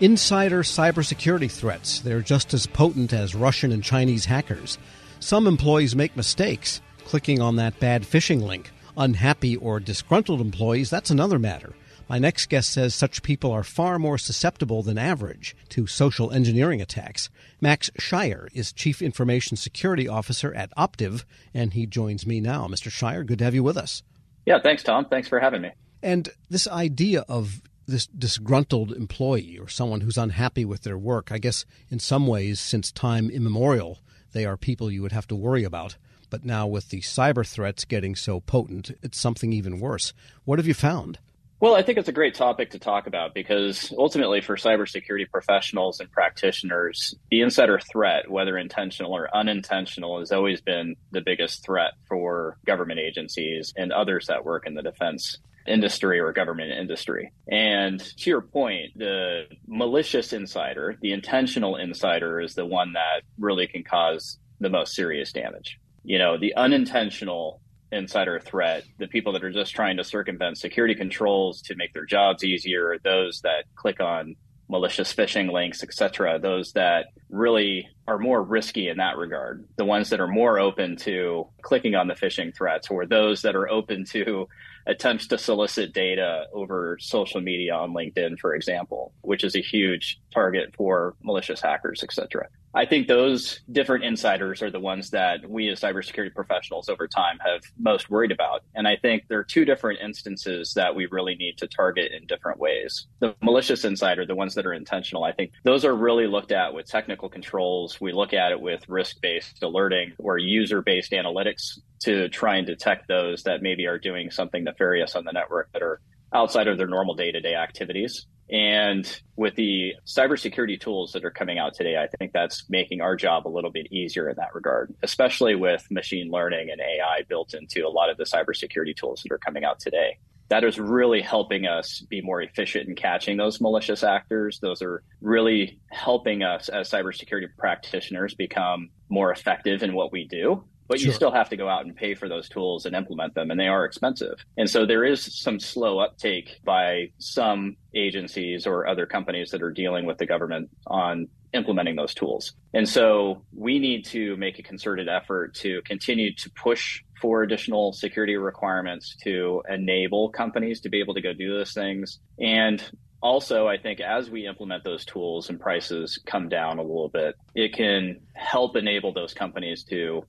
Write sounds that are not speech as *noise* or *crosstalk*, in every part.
Insider cybersecurity threats. They're just as potent as Russian and Chinese hackers. Some employees make mistakes, clicking on that bad phishing link. Unhappy or disgruntled employees, that's another matter. My next guest says such people are far more susceptible than average to social engineering attacks. Max Shier is Chief Information Security Officer at Optiv, and he joins me now. Mr. Shier, good to have you with us. Yeah, thanks, Tom. Thanks for having me. And this idea of this disgruntled employee or someone who's unhappy with their work. I guess in some ways, since time immemorial, they are people you would have to worry about. But now with the cyber threats getting so potent, it's something even worse. What have you found? Well, I think it's a great topic to talk about because ultimately, for cybersecurity professionals and practitioners, the insider threat, whether intentional or unintentional, has always been the biggest threat for government agencies and others that work in the defense industry or government industry. And to your point, the malicious insider, the intentional insider is the one that really can cause the most serious damage. You know, the unintentional insider threat, the people that are just trying to circumvent security controls to make their jobs easier, those that click on malicious phishing links, etc., those that really are more risky in that regard, the ones that are more open to clicking on the phishing threats, or those that are open to attempts to solicit data over social media on LinkedIn, for example, which is a huge target for malicious hackers, etc. I think those different insiders are the ones that we as cybersecurity professionals over time have most worried about. And I think there are two different instances that we really need to target in different ways. The malicious insider, the ones that are intentional, I think those are really looked at with technical controls. We look at it with risk based alerting or user based analytics to try and detect those that maybe are doing something nefarious on the network that are outside of their normal day to day activities. And with the cybersecurity tools that are coming out today, I think that's making our job a little bit easier in that regard, especially with machine learning and AI built into a lot of the cybersecurity tools that are coming out today. That is really helping us be more efficient in catching those malicious actors. Those are really helping us as cybersecurity practitioners become more effective in what we do but sure. you still have to go out and pay for those tools and implement them and they are expensive and so there is some slow uptake by some agencies or other companies that are dealing with the government on implementing those tools and so we need to make a concerted effort to continue to push for additional security requirements to enable companies to be able to go do those things and also, I think as we implement those tools and prices come down a little bit, it can help enable those companies to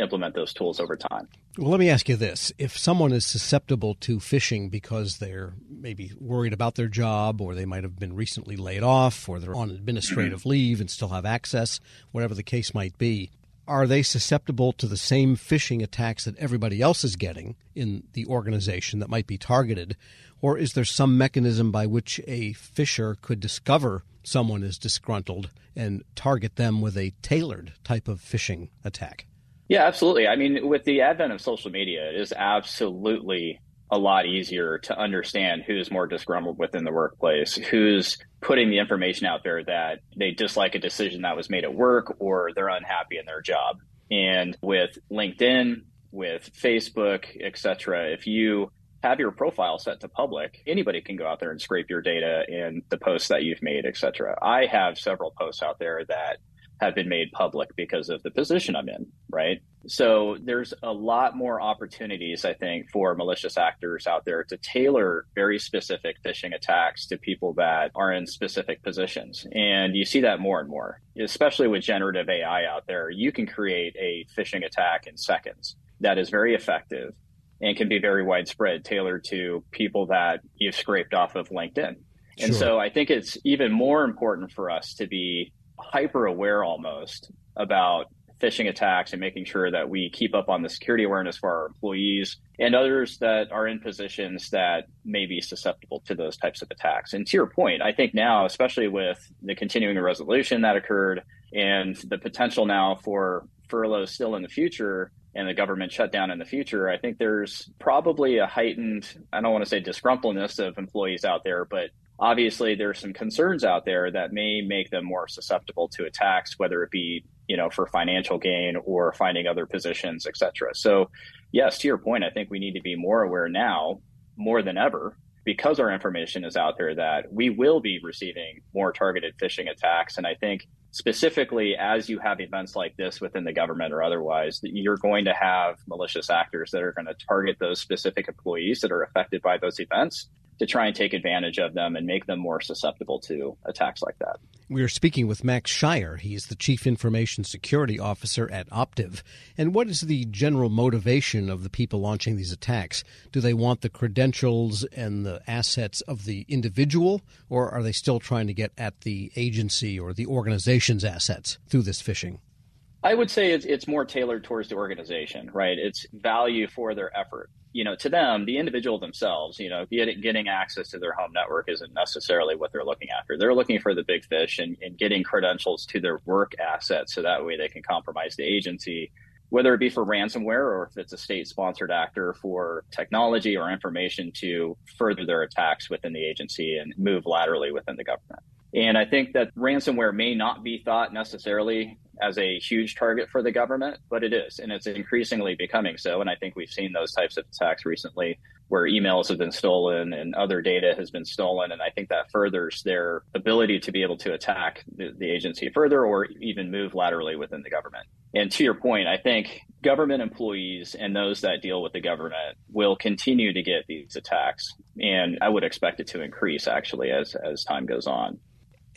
implement those tools over time. Well, let me ask you this. If someone is susceptible to phishing because they're maybe worried about their job or they might have been recently laid off or they're on administrative mm-hmm. leave and still have access, whatever the case might be, are they susceptible to the same phishing attacks that everybody else is getting in the organization that might be targeted? Or is there some mechanism by which a phisher could discover someone is disgruntled and target them with a tailored type of phishing attack? Yeah, absolutely. I mean, with the advent of social media, it is absolutely a lot easier to understand who's more disgruntled within the workplace, who's putting the information out there that they dislike a decision that was made at work or they're unhappy in their job. And with LinkedIn, with Facebook, etc., if you have your profile set to public, anybody can go out there and scrape your data and the posts that you've made, etc. I have several posts out there that have been made public because of the position I'm in, right? So there's a lot more opportunities, I think, for malicious actors out there to tailor very specific phishing attacks to people that are in specific positions. And you see that more and more, especially with generative AI out there. You can create a phishing attack in seconds that is very effective and can be very widespread, tailored to people that you've scraped off of LinkedIn. Sure. And so I think it's even more important for us to be hyper aware almost about phishing attacks and making sure that we keep up on the security awareness for our employees and others that are in positions that may be susceptible to those types of attacks. And to your point, I think now, especially with the continuing resolution that occurred and the potential now for furloughs still in the future and the government shutdown in the future, I think there's probably a heightened, I don't want to say disgruntledness of employees out there, but obviously there's some concerns out there that may make them more susceptible to attacks whether it be you know for financial gain or finding other positions etc so yes to your point i think we need to be more aware now more than ever because our information is out there that we will be receiving more targeted phishing attacks. And I think specifically as you have events like this within the government or otherwise, you're going to have malicious actors that are going to target those specific employees that are affected by those events to try and take advantage of them and make them more susceptible to attacks like that. We are speaking with Max Shier. He is the Chief Information Security Officer at Optiv. And what is the general motivation of the people launching these attacks? Do they want the credentials and the assets of the individual, or are they still trying to get at the agency or the organization's assets through this phishing? I would say it's, it's more tailored towards the organization, right? It's value for their effort. You know, to them, the individual themselves, you know, get, getting access to their home network isn't necessarily what they're looking after. They're looking for the big fish and, and getting credentials to their work assets so that way they can compromise the agency, whether it be for ransomware or if it's a state sponsored actor for technology or information to further their attacks within the agency and move laterally within the government. And I think that ransomware may not be thought necessarily as a huge target for the government, but it is, and it's increasingly becoming so. And I think we've seen those types of attacks recently where emails have been stolen and other data has been stolen. And I think that furthers their ability to be able to attack the, the agency further or even move laterally within the government. And to your point, I think government employees and those that deal with the government will continue to get these attacks. And I would expect it to increase actually as, as time goes on.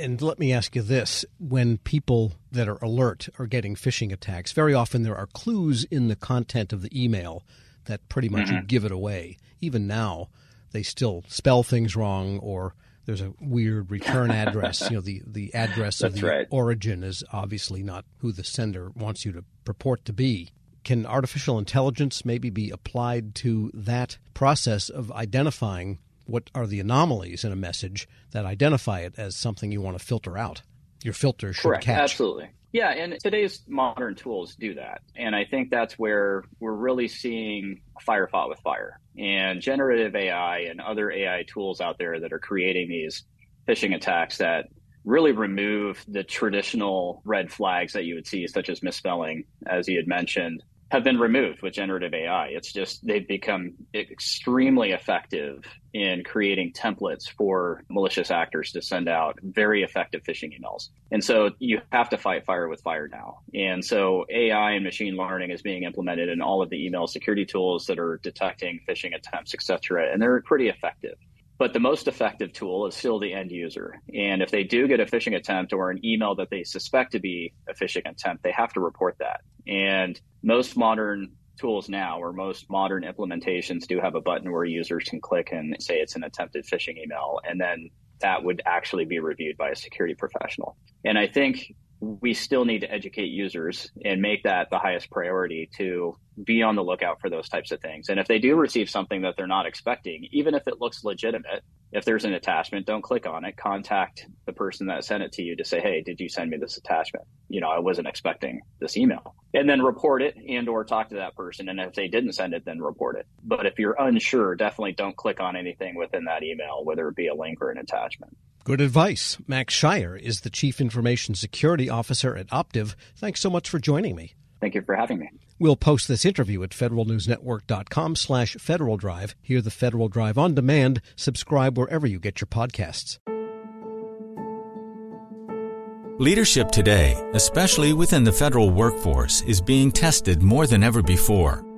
And let me ask you this when people that are alert are getting phishing attacks, very often there are clues in the content of the email that pretty much mm-hmm. give it away. Even now, they still spell things wrong or there's a weird return *laughs* address. you know, the, the address of the right. origin is obviously not who the sender wants you to purport to be. Can artificial intelligence maybe be applied to that process of identifying what are the anomalies in a message that identify it as something you want to filter out? Your filter should Correct. catch. Absolutely. Yeah, and today's modern tools do that. And I think that's where we're really seeing fire fought with fire. And generative AI and other AI tools out there that are creating these phishing attacks that really remove the traditional red flags that you would see, such as misspelling, as you had mentioned, have been removed with generative AI. It's just they've become extremely effective in creating templates for malicious actors to send out very effective phishing emails. And so you have to fight fire with fire now. And so AI and machine learning is being implemented in all of the email security tools that are detecting phishing attempts, et cetera. And they're pretty effective. But the most effective tool is still the end user. And if they do get a phishing attempt or an email that they suspect to be a phishing attempt, they have to report that. And most modern tools now or most modern implementations do have a button where users can click and say it's an attempted phishing email and then that would actually be reviewed by a security professional. And I think we still need to educate users and make that the highest priority to be on the lookout for those types of things. And if they do receive something that they're not expecting, even if it looks legitimate, if there's an attachment, don't click on it. Contact the person that sent it to you to say, "Hey, did you send me this attachment? You know, I wasn't expecting this email." And then report it and or talk to that person and if they didn't send it, then report it. But if you're unsure, definitely don't click on anything within that email, whether it be a link or an attachment. Good advice. Max Shier is the Chief Information Security Officer at Optiv. Thanks so much for joining me. Thank you for having me. We'll post this interview at federalnewsnetwork.com slash Federal Drive. Hear the Federal Drive on demand. Subscribe wherever you get your podcasts. Leadership today, especially within the federal workforce, is being tested more than ever before.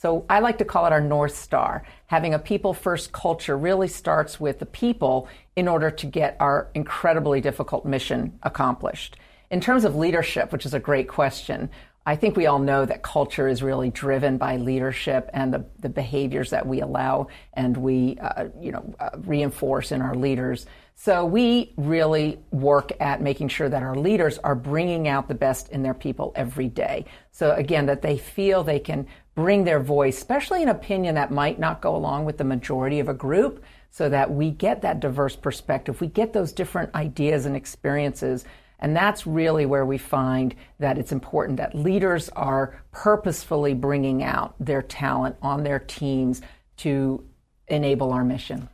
So I like to call it our North Star. Having a people first culture really starts with the people in order to get our incredibly difficult mission accomplished. In terms of leadership, which is a great question, I think we all know that culture is really driven by leadership and the, the behaviors that we allow and we, uh, you know, uh, reinforce in our leaders. So we really work at making sure that our leaders are bringing out the best in their people every day. So again, that they feel they can bring their voice, especially an opinion that might not go along with the majority of a group, so that we get that diverse perspective. We get those different ideas and experiences and that's really where we find that it's important that leaders are purposefully bringing out their talent on their teams to enable our mission.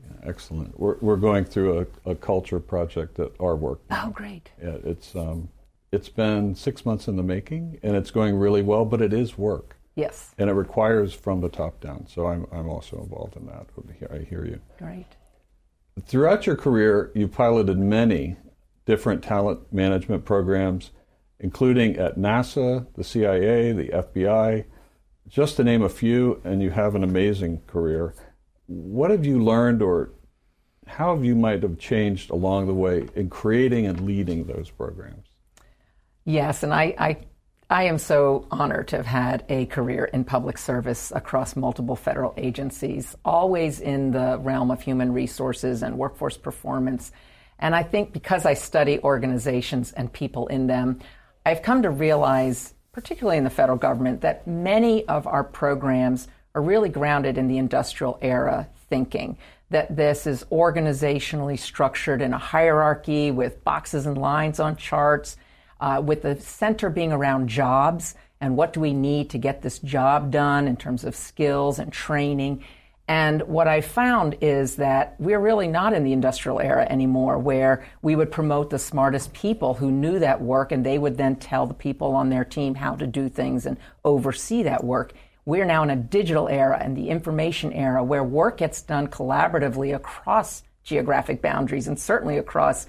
Yeah, excellent. We're, we're going through a, a, culture project at our work. Oh, great. Yeah, it's, um, it's been six months in the making, and it's going really well, but it is work. Yes. And it requires from the top down. So I'm, I'm also involved in that. I hear you. Great. Throughout your career, you've piloted many different talent management programs, including at NASA, the CIA, the FBI, just to name a few, and you have an amazing career. What have you learned, or how have you might have changed along the way in creating and leading those programs? Yes, and I, I, I am so honored to have had a career in public service across multiple federal agencies, always in the realm of human resources and workforce performance and I think because I study organizations and people in them, I've come to realize, particularly in the federal government, that many of our programs are really grounded in the industrial era thinking. That this is organizationally structured in a hierarchy with boxes and lines on charts, uh, with the center being around jobs and what do we need to get this job done in terms of skills and training. And what I found is that we're really not in the industrial era anymore, where we would promote the smartest people who knew that work and they would then tell the people on their team how to do things and oversee that work. We're now in a digital era and the information era where work gets done collaboratively across geographic boundaries and certainly across